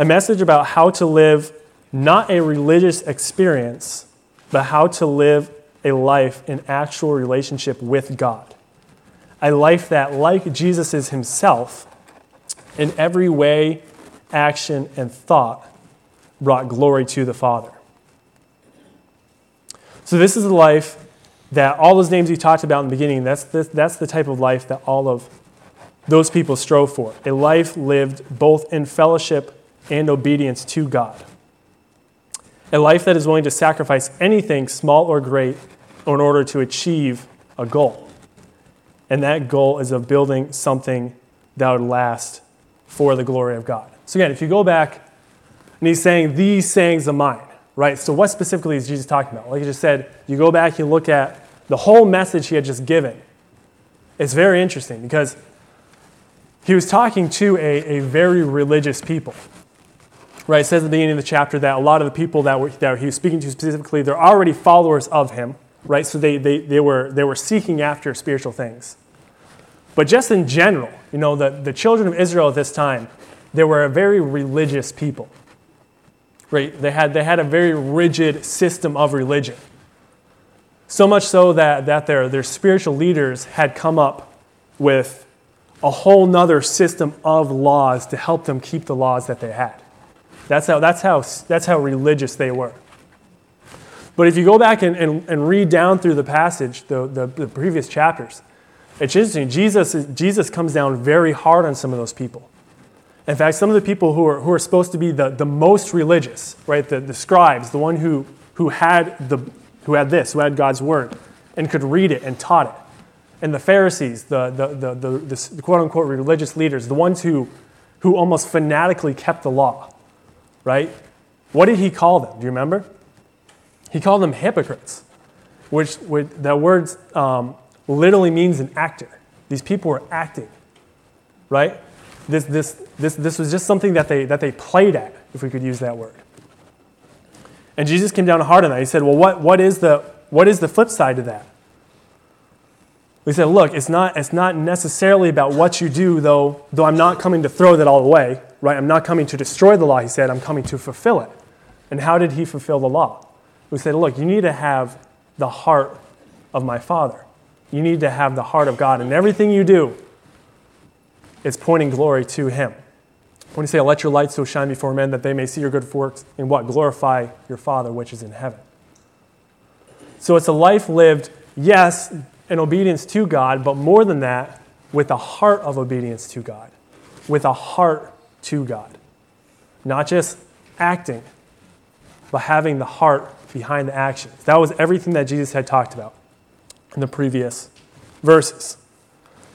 a message about how to live not a religious experience, but how to live a life in actual relationship with God. A life that, like Jesus is himself, in every way, action, and thought, brought glory to the Father. So, this is the life that all those names you talked about in the beginning, that's the, that's the type of life that all of those people strove for. A life lived both in fellowship and obedience to God. A life that is willing to sacrifice anything, small or great, in order to achieve a goal. And that goal is of building something that would last for the glory of God. So, again, if you go back and he's saying, These sayings of mine, right? So, what specifically is Jesus talking about? Like I just said, you go back, you look at the whole message he had just given. It's very interesting because he was talking to a, a very religious people. Right? It says at the beginning of the chapter that a lot of the people that, were, that he was speaking to specifically, they're already followers of him, right? So they, they, they, were, they were seeking after spiritual things. But just in general, you know, the, the children of Israel at this time, they were a very religious people. Right? They had, they had a very rigid system of religion. So much so that, that their, their spiritual leaders had come up with a whole nother system of laws to help them keep the laws that they had. That's how, that's how, that's how religious they were. But if you go back and, and, and read down through the passage, the, the, the previous chapters, it's interesting. Jesus, Jesus comes down very hard on some of those people. In fact, some of the people who are, who are supposed to be the, the most religious, right, the, the scribes, the one who, who, had the, who had this, who had God's word, and could read it and taught it, and the Pharisees, the, the, the, the, the quote unquote religious leaders, the ones who, who almost fanatically kept the law, right? What did he call them? Do you remember? He called them hypocrites, which, that word um, literally means an actor. These people were acting, right? This, this, this, this was just something that they, that they played at, if we could use that word. And Jesus came down hard on that. He said, Well, what, what, is, the, what is the flip side to that? We said, Look, it's not, it's not necessarily about what you do, though, though I'm not coming to throw that all away, right? I'm not coming to destroy the law, he said, I'm coming to fulfill it. And how did he fulfill the law? We said, Look, you need to have the heart of my Father. You need to have the heart of God. And everything you do, it's pointing glory to Him. When you say, Let your light so shine before men that they may see your good works and what? Glorify your Father which is in heaven. So it's a life lived, yes, in obedience to God, but more than that, with a heart of obedience to God. With a heart to God. Not just acting, but having the heart behind the actions. That was everything that Jesus had talked about in the previous verses.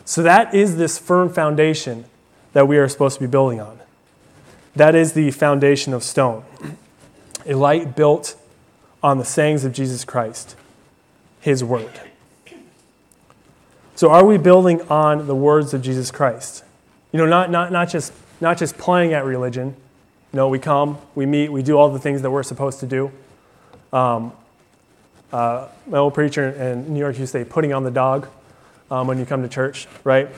So, that is this firm foundation that we are supposed to be building on. That is the foundation of stone. A light built on the sayings of Jesus Christ, His Word. So, are we building on the words of Jesus Christ? You know, not, not, not, just, not just playing at religion. No, we come, we meet, we do all the things that we're supposed to do. Um, uh, my old preacher in New York used to say, putting on the dog um, when you come to church, right?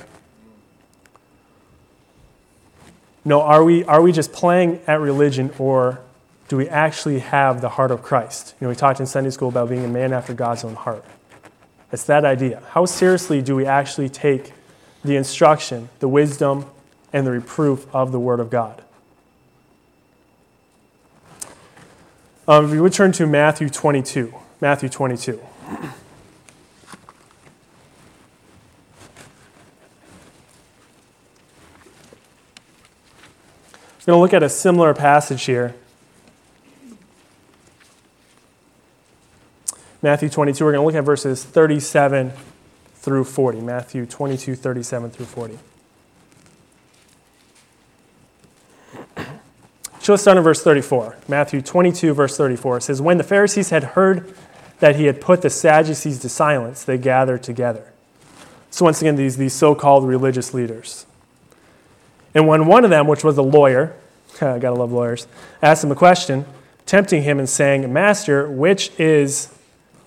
No, are we, are we just playing at religion or do we actually have the heart of Christ? You know, we talked in Sunday school about being a man after God's own heart. It's that idea. How seriously do we actually take the instruction, the wisdom, and the reproof of the Word of God? Um, if we would turn to Matthew 22. Matthew 22. We're going to look at a similar passage here. Matthew 22, we're going to look at verses 37 through 40. Matthew 22, 37 through 40. So let's start in verse 34. Matthew 22, verse 34. It says, When the Pharisees had heard that he had put the Sadducees to silence, they gathered together. So, once again, these, these so called religious leaders. And when one of them, which was a lawyer, I gotta love lawyers, asked him a question, tempting him and saying, Master, which is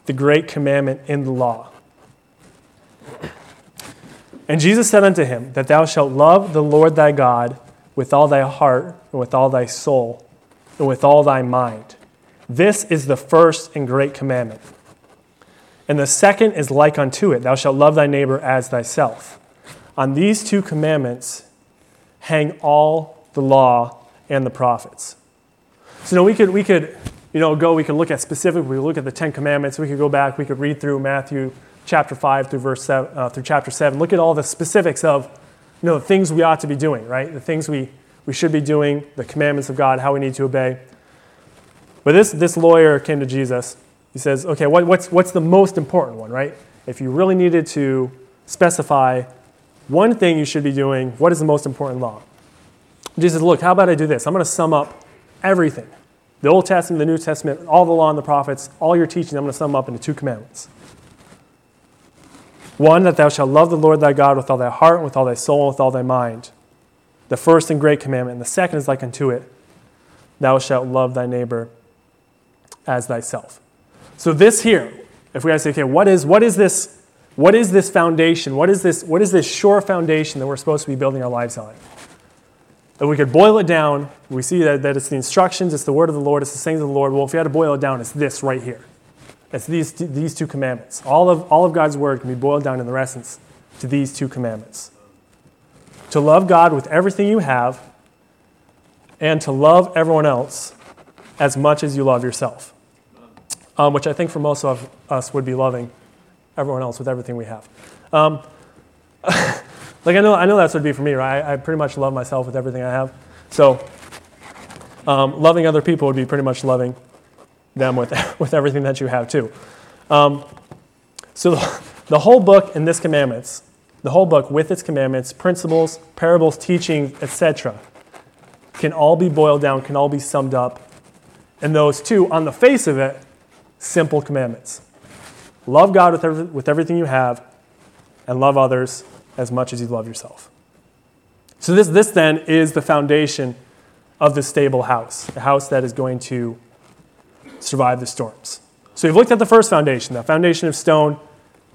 the great commandment in the law? And Jesus said unto him, That thou shalt love the Lord thy God with all thy heart, and with all thy soul, and with all thy mind. This is the first and great commandment. And the second is like unto it Thou shalt love thy neighbor as thyself. On these two commandments hang all the law and the prophets. So, know, we could, we could you know, go, we could look at specific, we look at the Ten Commandments, we could go back, we could read through Matthew chapter 5 through verse 7, uh, through chapter 7, look at all the specifics of, know, the things we ought to be doing, right? The things we, we should be doing, the commandments of God, how we need to obey. But this, this lawyer came to Jesus. He says, okay, what, what's, what's the most important one, right? If you really needed to specify one thing you should be doing, what is the most important law? Jesus says, look, how about I do this? I'm going to sum up everything the Old Testament, the New Testament, all the law and the prophets, all your teaching, I'm going to sum up into two commandments. One, that thou shalt love the Lord thy God with all thy heart, with all thy soul, with all thy mind. The first and great commandment. And the second is like unto it, thou shalt love thy neighbor as thyself. So this here, if we say, okay, what is, what is this? What is this foundation? What is this, what is this sure foundation that we're supposed to be building our lives on? If we could boil it down, we see that, that it's the instructions, it's the word of the Lord, it's the sayings of the Lord. Well, if we had to boil it down, it's this right here. It's these, these two commandments. All of, all of God's word can be boiled down in their essence to these two commandments to love God with everything you have, and to love everyone else as much as you love yourself. Um, which I think for most of us would be loving everyone else with everything we have. Um, like I know, I know that's what it'd be for me, right? I, I pretty much love myself with everything I have. So um, loving other people would be pretty much loving them with, with everything that you have too. Um, so the, whole book and this commandments, the whole book with its commandments, principles, parables, teaching, etc., can all be boiled down, can all be summed up in those two, on the face of it, simple commandments. Love God with, every, with everything you have, and love others as much as you love yourself. So, this, this then is the foundation of the stable house, the house that is going to survive the storms. So, we've looked at the first foundation, the foundation of stone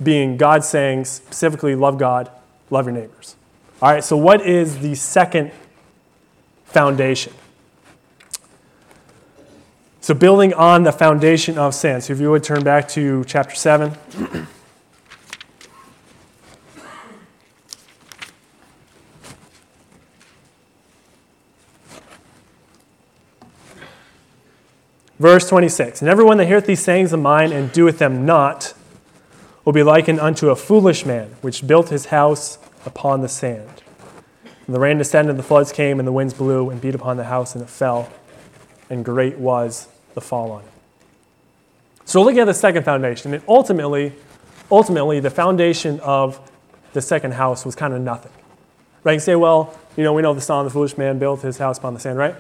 being God saying, specifically, love God, love your neighbors. All right, so what is the second foundation? So, building on the foundation of sand. So, if you would turn back to chapter 7. Verse 26 And everyone that heareth these sayings of mine and doeth them not will be likened unto a foolish man which built his house upon the sand. And the rain descended, and the floods came, and the winds blew and beat upon the house, and it fell, and great was the fall on it. So look at the second foundation. And ultimately, ultimately, the foundation of the second house was kind of nothing. Right? You say, well, you know, we know the song, the foolish man built his house upon the sand, right?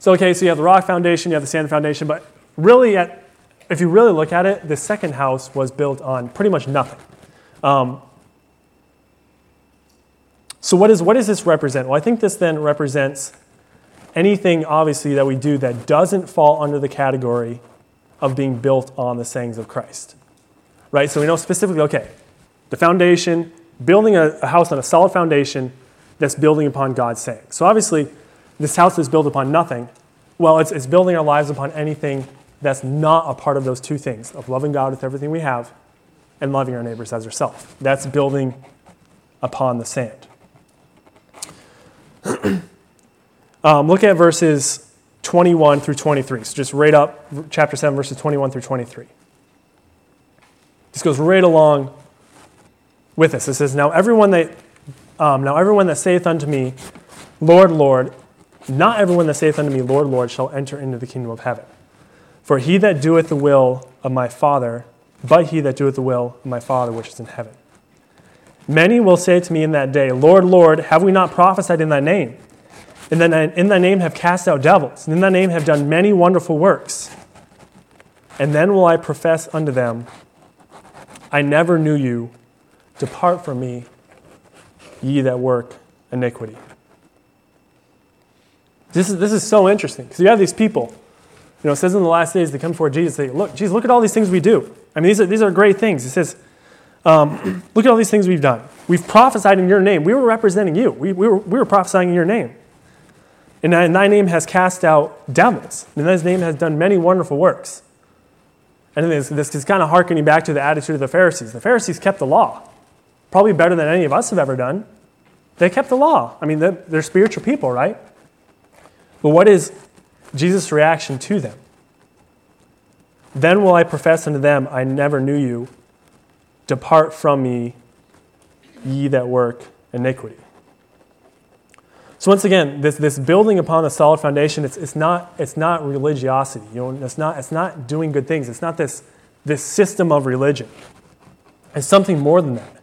So, okay, so you have the rock foundation, you have the sand foundation, but really, at, if you really look at it, the second house was built on pretty much nothing. Um, so, what, is, what does this represent? Well, I think this then represents anything, obviously, that we do that doesn't fall under the category of being built on the sayings of Christ. Right? So, we know specifically, okay, the foundation, building a, a house on a solid foundation that's building upon God's saying. So, obviously, this house is built upon nothing. Well, it's, it's building our lives upon anything that's not a part of those two things of loving God with everything we have and loving our neighbors as ourselves. That's building upon the sand. um, look at verses 21 through 23. So just right up chapter 7, verses 21 through 23. This goes right along with this. It says, Now everyone that um, now everyone that saith unto me, Lord, Lord, not everyone that saith unto me, Lord, Lord, shall enter into the kingdom of heaven. For he that doeth the will of my Father, but he that doeth the will of my Father which is in heaven. Many will say to me in that day, Lord, Lord, have we not prophesied in thy name? And then in thy name have cast out devils, and in thy name have done many wonderful works. And then will I profess unto them, I never knew you. Depart from me, ye that work iniquity. This is, this is so interesting because you have these people. You know, it says in the last days they come before Jesus, they look, Jesus, look at all these things we do. I mean, these are, these are great things. It says, um, look at all these things we've done. We've prophesied in your name. We were representing you. We, we, were, we were prophesying in your name. And thy name has cast out devils, and thy name has done many wonderful works. And this, this is kind of harkening back to the attitude of the Pharisees. The Pharisees kept the law, probably better than any of us have ever done. They kept the law. I mean, they're, they're spiritual people, right? But what is Jesus' reaction to them? Then will I profess unto them, I never knew you. Depart from me, ye that work iniquity. So once again, this, this building upon a solid foundation, it's, it's, not, it's not religiosity. You know, it's, not, it's not doing good things. It's not this, this system of religion. It's something more than that.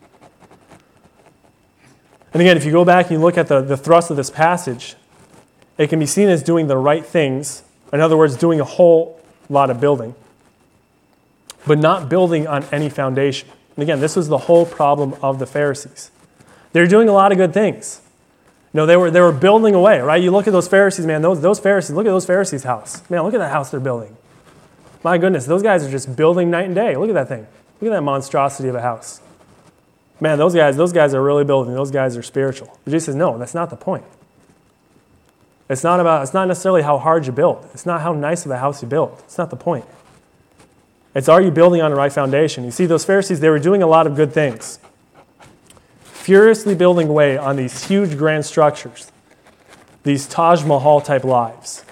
And again, if you go back and you look at the, the thrust of this passage, it can be seen as doing the right things. In other words, doing a whole lot of building, but not building on any foundation. And again, this was the whole problem of the Pharisees. They're doing a lot of good things. Know, they were, they were building away, right? You look at those Pharisees, man, those, those Pharisees, look at those Pharisees' house. Man, look at that house they're building. My goodness, those guys are just building night and day. Look at that thing. Look at that monstrosity of a house. Man, those guys, those guys are really building. Those guys are spiritual. But Jesus says, no, that's not the point. It's not about, it's not necessarily how hard you build. It's not how nice of a house you build. It's not the point. It's are you building on the right foundation? You see, those Pharisees, they were doing a lot of good things furiously building away on these huge grand structures, these Taj Mahal type lives.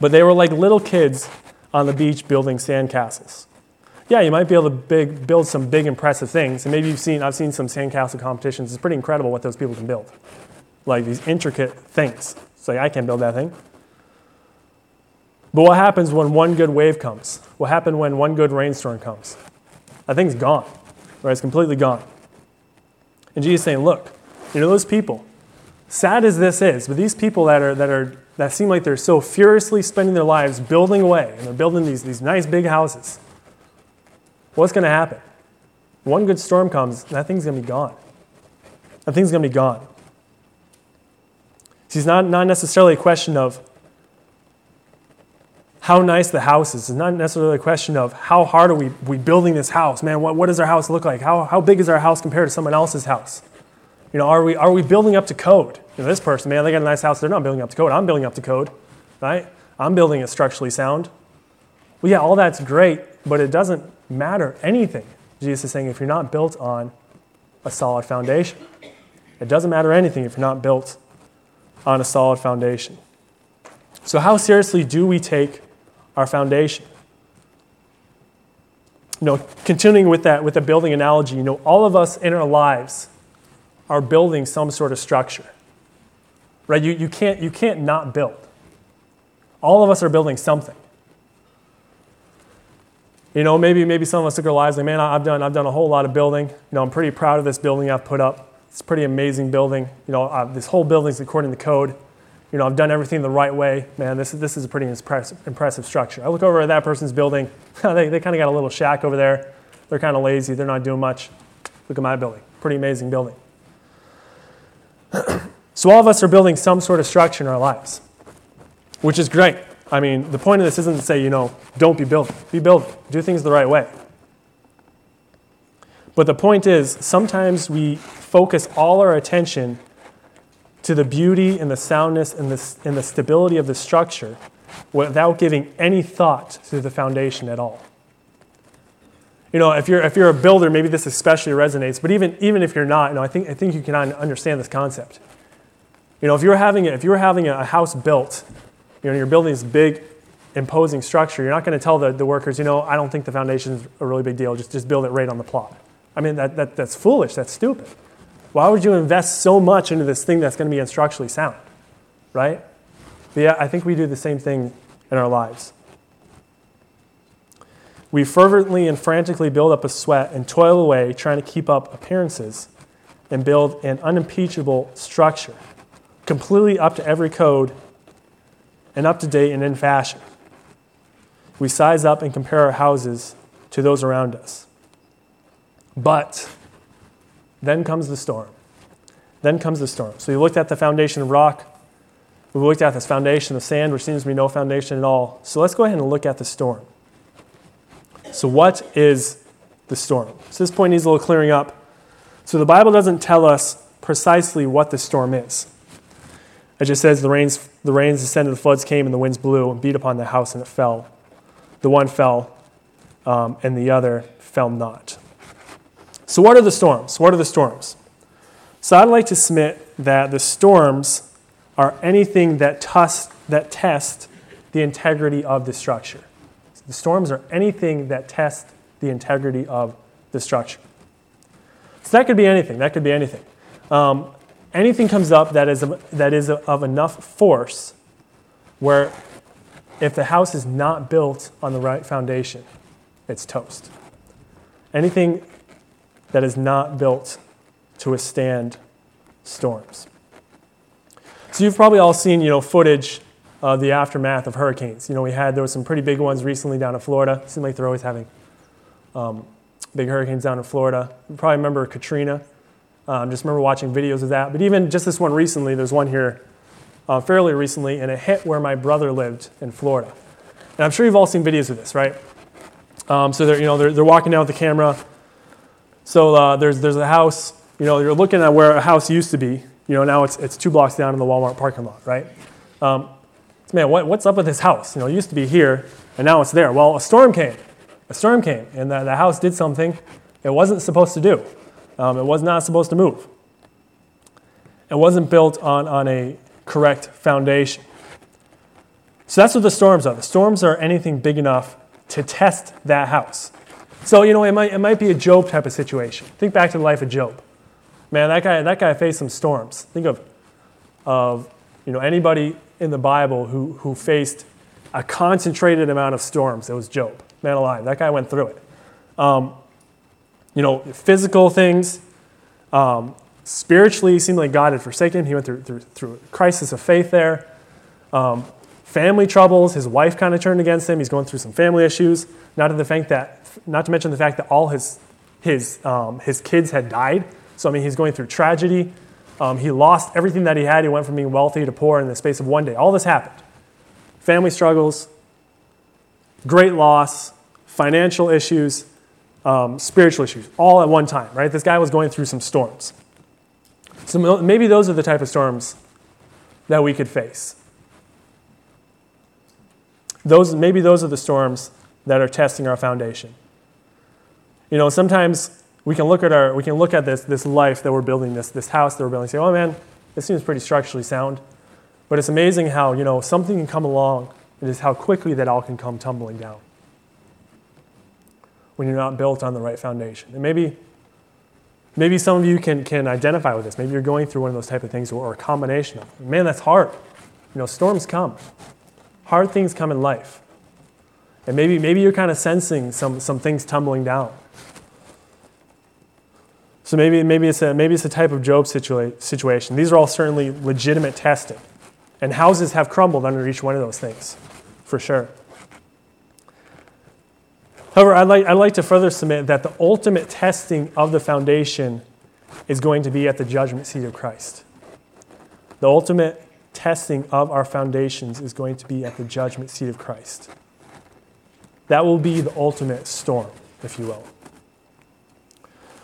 But they were like little kids on the beach building sandcastles. Yeah, you might be able to big, build some big impressive things. And maybe you've seen, I've seen some sandcastle competitions. It's pretty incredible what those people can build. Like these intricate things. It's like, I can't build that thing. But what happens when one good wave comes? What happens when one good rainstorm comes? That thing's gone, right? It's completely gone. And Jesus saying, look, you know, those people, sad as this is, but these people that, are, that, are, that seem like they're so furiously spending their lives building away, and they're building these, these nice big houses, what's going to happen? One good storm comes, that thing's going to be gone. That thing's going to be gone. It's not, not necessarily a question of how nice the house is. It's not necessarily a question of how hard are we, we building this house. Man, what, what does our house look like? How, how big is our house compared to someone else's house? You know, are we, are we building up to code? You know, this person, man, they got a nice house. They're not building up to code. I'm building up to code, right? I'm building it structurally sound. Well, yeah, all that's great, but it doesn't matter anything. Jesus is saying if you're not built on a solid foundation, it doesn't matter anything if you're not built on a solid foundation. So, how seriously do we take our foundation. You know, continuing with that, with the building analogy, you know, all of us in our lives are building some sort of structure. Right? You, you, can't, you can't not build. All of us are building something. You know, maybe, maybe some of us took our lives like, man, I've done, I've done a whole lot of building. You know, I'm pretty proud of this building I've put up. It's a pretty amazing building. You know, uh, this whole building is according to code you know, I've done everything the right way. Man, this is, this is a pretty impressive, impressive structure. I look over at that person's building. they they kind of got a little shack over there. They're kind of lazy. They're not doing much. Look at my building. Pretty amazing building. so all of us are building some sort of structure in our lives, which is great. I mean, the point of this isn't to say, you know, don't be building. Be building. Do things the right way. But the point is, sometimes we focus all our attention to the beauty and the soundness and the, and the stability of the structure without giving any thought to the foundation at all. You know, if you're, if you're a builder, maybe this especially resonates, but even, even if you're not, you know, I, think, I think you can understand this concept. You know, if you're having, if you're having a house built, you know, you're building this big, imposing structure, you're not going to tell the, the workers, you know, I don't think the foundation is a really big deal, just, just build it right on the plot. I mean, that, that, that's foolish, that's stupid. Why would you invest so much into this thing that's going to be instructionally sound? Right? But yeah, I think we do the same thing in our lives. We fervently and frantically build up a sweat and toil away trying to keep up appearances and build an unimpeachable structure, completely up to every code and up to date and in fashion. We size up and compare our houses to those around us. But then comes the storm. Then comes the storm. So we looked at the foundation of rock. We looked at this foundation of sand, which seems to be no foundation at all. So let's go ahead and look at the storm. So, what is the storm? So, this point needs a little clearing up. So, the Bible doesn't tell us precisely what the storm is. It just says the rains, the rains descended, the floods came, and the winds blew and beat upon the house, and it fell. The one fell, um, and the other fell not. So, what are the storms? What are the storms? So, I'd like to submit that the storms are anything that, tuss, that test the integrity of the structure. The storms are anything that test the integrity of the structure. So that could be anything. That could be anything. Um, anything comes up that is, of, that is of enough force where if the house is not built on the right foundation, it's toast. Anything that is not built to withstand storms. So you've probably all seen, you know, footage of the aftermath of hurricanes. You know, we had there were some pretty big ones recently down in Florida. It seems like they're always having um, big hurricanes down in Florida. You probably remember Katrina. Um, just remember watching videos of that. But even just this one recently, there's one here uh, fairly recently, and it hit where my brother lived in Florida. And I'm sure you've all seen videos of this, right? Um, so they're, you know, they're, they're walking down with the camera. So uh, there's, there's a house, you know, you're looking at where a house used to be. You know, now it's, it's two blocks down in the Walmart parking lot, right? Um, man, what, what's up with this house? You know, it used to be here, and now it's there. Well, a storm came. A storm came, and the, the house did something it wasn't supposed to do. Um, it was not supposed to move. It wasn't built on, on a correct foundation. So that's what the storms are. The storms are anything big enough to test that house. So, you know, it might, it might be a Job type of situation. Think back to the life of Job. Man, that guy, that guy faced some storms. Think of, of you know, anybody in the Bible who, who faced a concentrated amount of storms. It was Job. Man alive. That guy went through it. Um, you know, physical things. Um, spiritually, seemed like God had forsaken him. He went through, through, through a crisis of faith there. Um, family troubles. His wife kind of turned against him. He's going through some family issues. Not to, the fact that, not to mention the fact that all his, his, um, his kids had died. So, I mean, he's going through tragedy. Um, he lost everything that he had. He went from being wealthy to poor in the space of one day. All this happened. Family struggles, great loss, financial issues, um, spiritual issues, all at one time, right? This guy was going through some storms. So maybe those are the type of storms that we could face. Those, maybe those are the storms that are testing our foundation. You know, sometimes we can look at our we can look at this this life that we're building, this this house that we're building, and say, oh man, this seems pretty structurally sound. But it's amazing how, you know, something can come along and just how quickly that all can come tumbling down when you're not built on the right foundation. And maybe maybe some of you can, can identify with this. Maybe you're going through one of those type of things or, or a combination of. Man, that's hard. You know, storms come. Hard things come in life. And maybe, maybe you're kind of sensing some, some things tumbling down. So maybe, maybe, it's a, maybe it's a type of Job situa- situation. These are all certainly legitimate testing. And houses have crumbled under each one of those things, for sure. However, I'd like, I'd like to further submit that the ultimate testing of the foundation is going to be at the judgment seat of Christ. The ultimate testing of our foundations is going to be at the judgment seat of Christ. That will be the ultimate storm, if you will.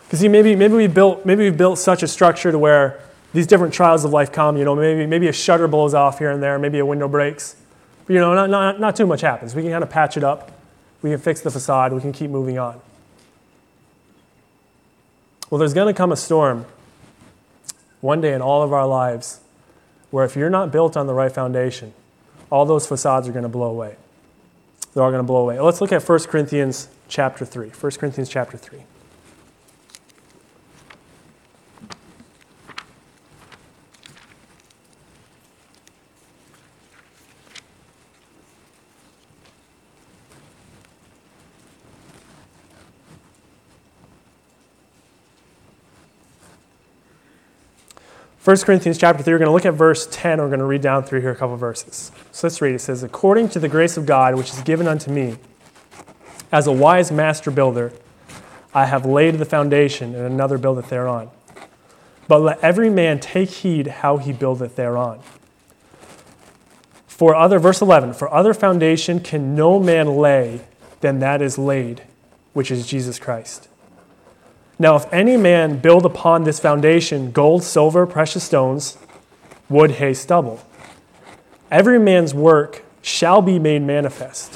Because see, maybe, maybe we built maybe we built such a structure to where these different trials of life come. You know, maybe maybe a shutter blows off here and there, maybe a window breaks. But, you know, not, not, not too much happens. We can kind of patch it up. We can fix the facade. We can keep moving on. Well, there's going to come a storm one day in all of our lives where if you're not built on the right foundation, all those facades are going to blow away. They're all going to blow away. Let's look at 1 Corinthians chapter 3. 1 Corinthians chapter 3. 1 Corinthians chapter 3, we're going to look at verse 10. We're going to read down through here a couple verses. So let's read. It says, According to the grace of God, which is given unto me, as a wise master builder, I have laid the foundation, and another buildeth thereon. But let every man take heed how he buildeth thereon. For other, verse 11, for other foundation can no man lay than that is laid, which is Jesus Christ. Now, if any man build upon this foundation gold, silver, precious stones, wood, hay, stubble. Every man's work shall be made manifest.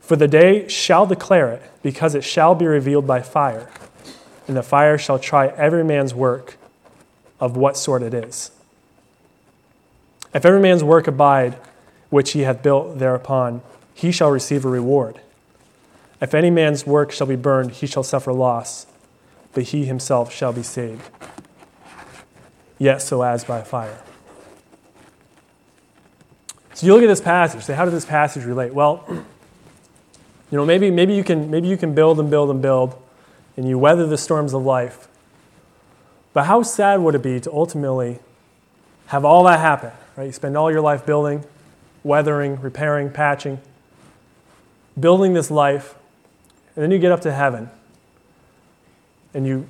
For the day shall declare it, because it shall be revealed by fire, and the fire shall try every man's work of what sort it is. If every man's work abide, which he hath built thereupon, he shall receive a reward. If any man's work shall be burned, he shall suffer loss, but he himself shall be saved, yet so as by fire. So you look at this passage, say, how does this passage relate? Well, you know, maybe, maybe, you can, maybe you can build and build and build, and you weather the storms of life. But how sad would it be to ultimately have all that happen, right? You spend all your life building, weathering, repairing, patching, building this life, and then you get up to heaven and you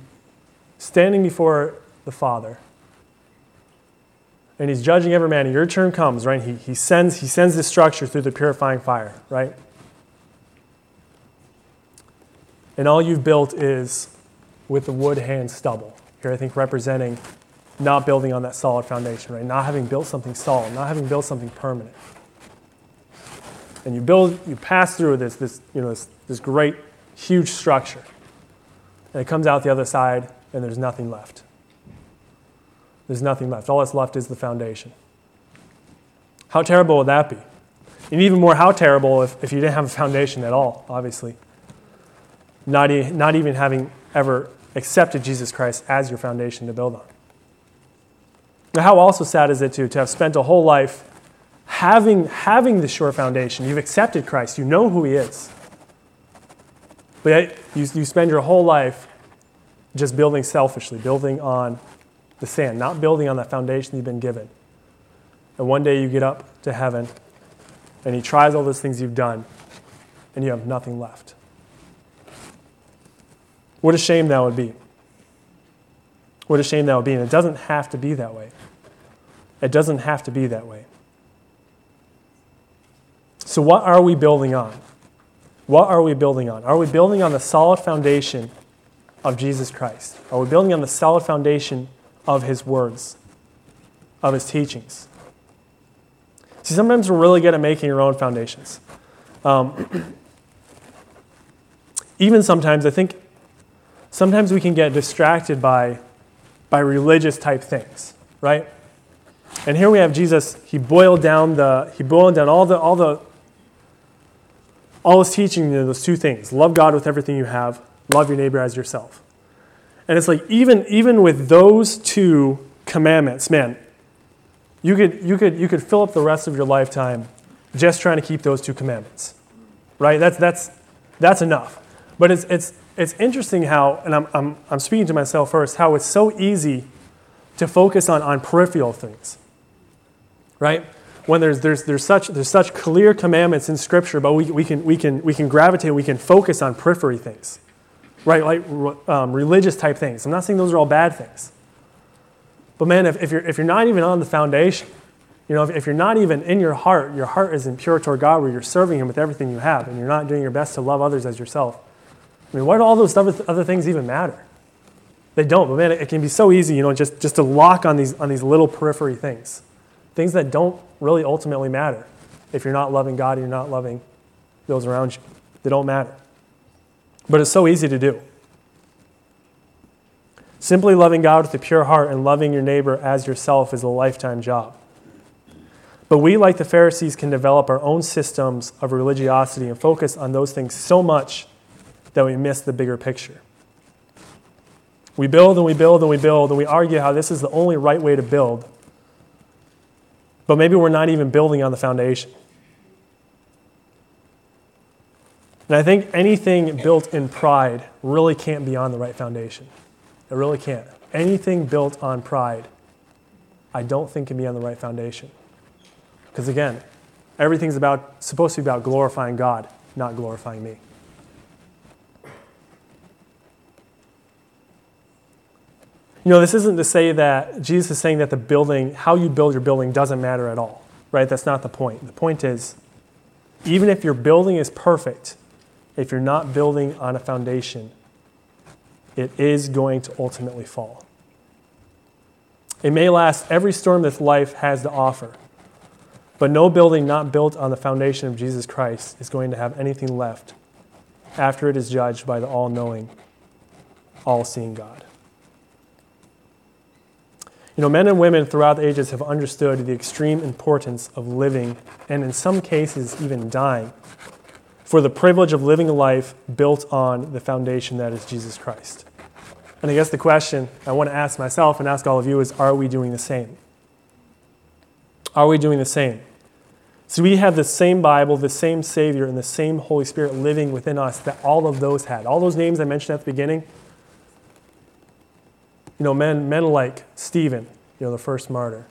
standing before the Father. And he's judging every man, and your turn comes, right? He, he, sends, he sends this structure through the purifying fire, right? And all you've built is with the wood, hay, and stubble. Here, I think representing not building on that solid foundation, right? Not having built something solid, not having built something permanent. And you build, you pass through this, this, you know, this, this great huge structure. And it comes out the other side, and there's nothing left. There's nothing left. All that's left is the foundation. How terrible would that be? And even more, how terrible if, if you didn't have a foundation at all, obviously. Not, e- not even having ever accepted Jesus Christ as your foundation to build on. Now, how also sad is it to, to have spent a whole life having, having the sure foundation? You've accepted Christ, you know who He is. But yet, you, you spend your whole life just building selfishly, building on the sand, not building on that foundation you've been given. And one day you get up to heaven and he tries all those things you've done and you have nothing left. What a shame that would be. What a shame that would be. And it doesn't have to be that way. It doesn't have to be that way. So, what are we building on? What are we building on? Are we building on the solid foundation of Jesus Christ? Are we building on the solid foundation of His words, of His teachings? See, sometimes we're really good at making our own foundations. Um, even sometimes, I think, sometimes we can get distracted by, by religious type things, right? And here we have Jesus. He boiled down the he boiled down all the all the all is teaching you those two things love God with everything you have, love your neighbor as yourself. And it's like, even, even with those two commandments, man, you could, you, could, you could fill up the rest of your lifetime just trying to keep those two commandments, right? That's, that's, that's enough. But it's, it's, it's interesting how, and I'm, I'm, I'm speaking to myself first, how it's so easy to focus on, on peripheral things, right? When there's, there's, there's, such, there's such clear commandments in Scripture, but we, we, can, we, can, we can gravitate, we can focus on periphery things, right? Like um, religious type things. I'm not saying those are all bad things. But man, if, if, you're, if you're not even on the foundation, you know, if, if you're not even in your heart, your heart isn't pure toward God where you're serving Him with everything you have and you're not doing your best to love others as yourself, I mean, why do all those other, things even matter? They don't, but man, it can be so easy, you know, just, just to lock on these, on these little periphery things. Things that don't really ultimately matter. If you're not loving God, and you're not loving those around you. They don't matter. But it's so easy to do. Simply loving God with a pure heart and loving your neighbor as yourself is a lifetime job. But we, like the Pharisees, can develop our own systems of religiosity and focus on those things so much that we miss the bigger picture. We build and we build and we build and we argue how this is the only right way to build but maybe we're not even building on the foundation. And I think anything built in pride really can't be on the right foundation. It really can't. Anything built on pride, I don't think can be on the right foundation. Because again, everything's about supposed to be about glorifying God, not glorifying me. You know, this isn't to say that Jesus is saying that the building, how you build your building, doesn't matter at all, right? That's not the point. The point is, even if your building is perfect, if you're not building on a foundation, it is going to ultimately fall. It may last every storm that life has to offer. But no building not built on the foundation of Jesus Christ is going to have anything left after it is judged by the all knowing, all seeing God. You know, men and women throughout the ages have understood the extreme importance of living, and in some cases, even dying, for the privilege of living a life built on the foundation that is Jesus Christ. And I guess the question I want to ask myself and ask all of you is are we doing the same? Are we doing the same? So we have the same Bible, the same Savior, and the same Holy Spirit living within us that all of those had. All those names I mentioned at the beginning, you know, men, men like Stephen, you know, the first martyr,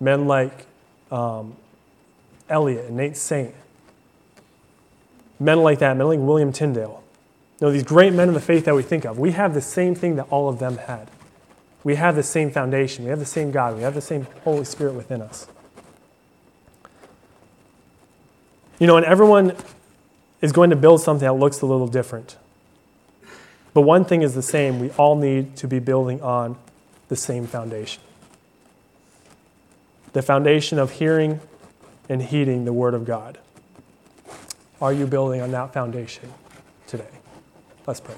men like um, Elliot and Nate Saint, men like that, men like William Tyndale. You know, these great men of the faith that we think of, we have the same thing that all of them had. We have the same foundation. We have the same God. We have the same Holy Spirit within us. You know, and everyone is going to build something that looks a little different. But one thing is the same we all need to be building on the same foundation the foundation of hearing and heeding the Word of God. Are you building on that foundation today? Let's pray.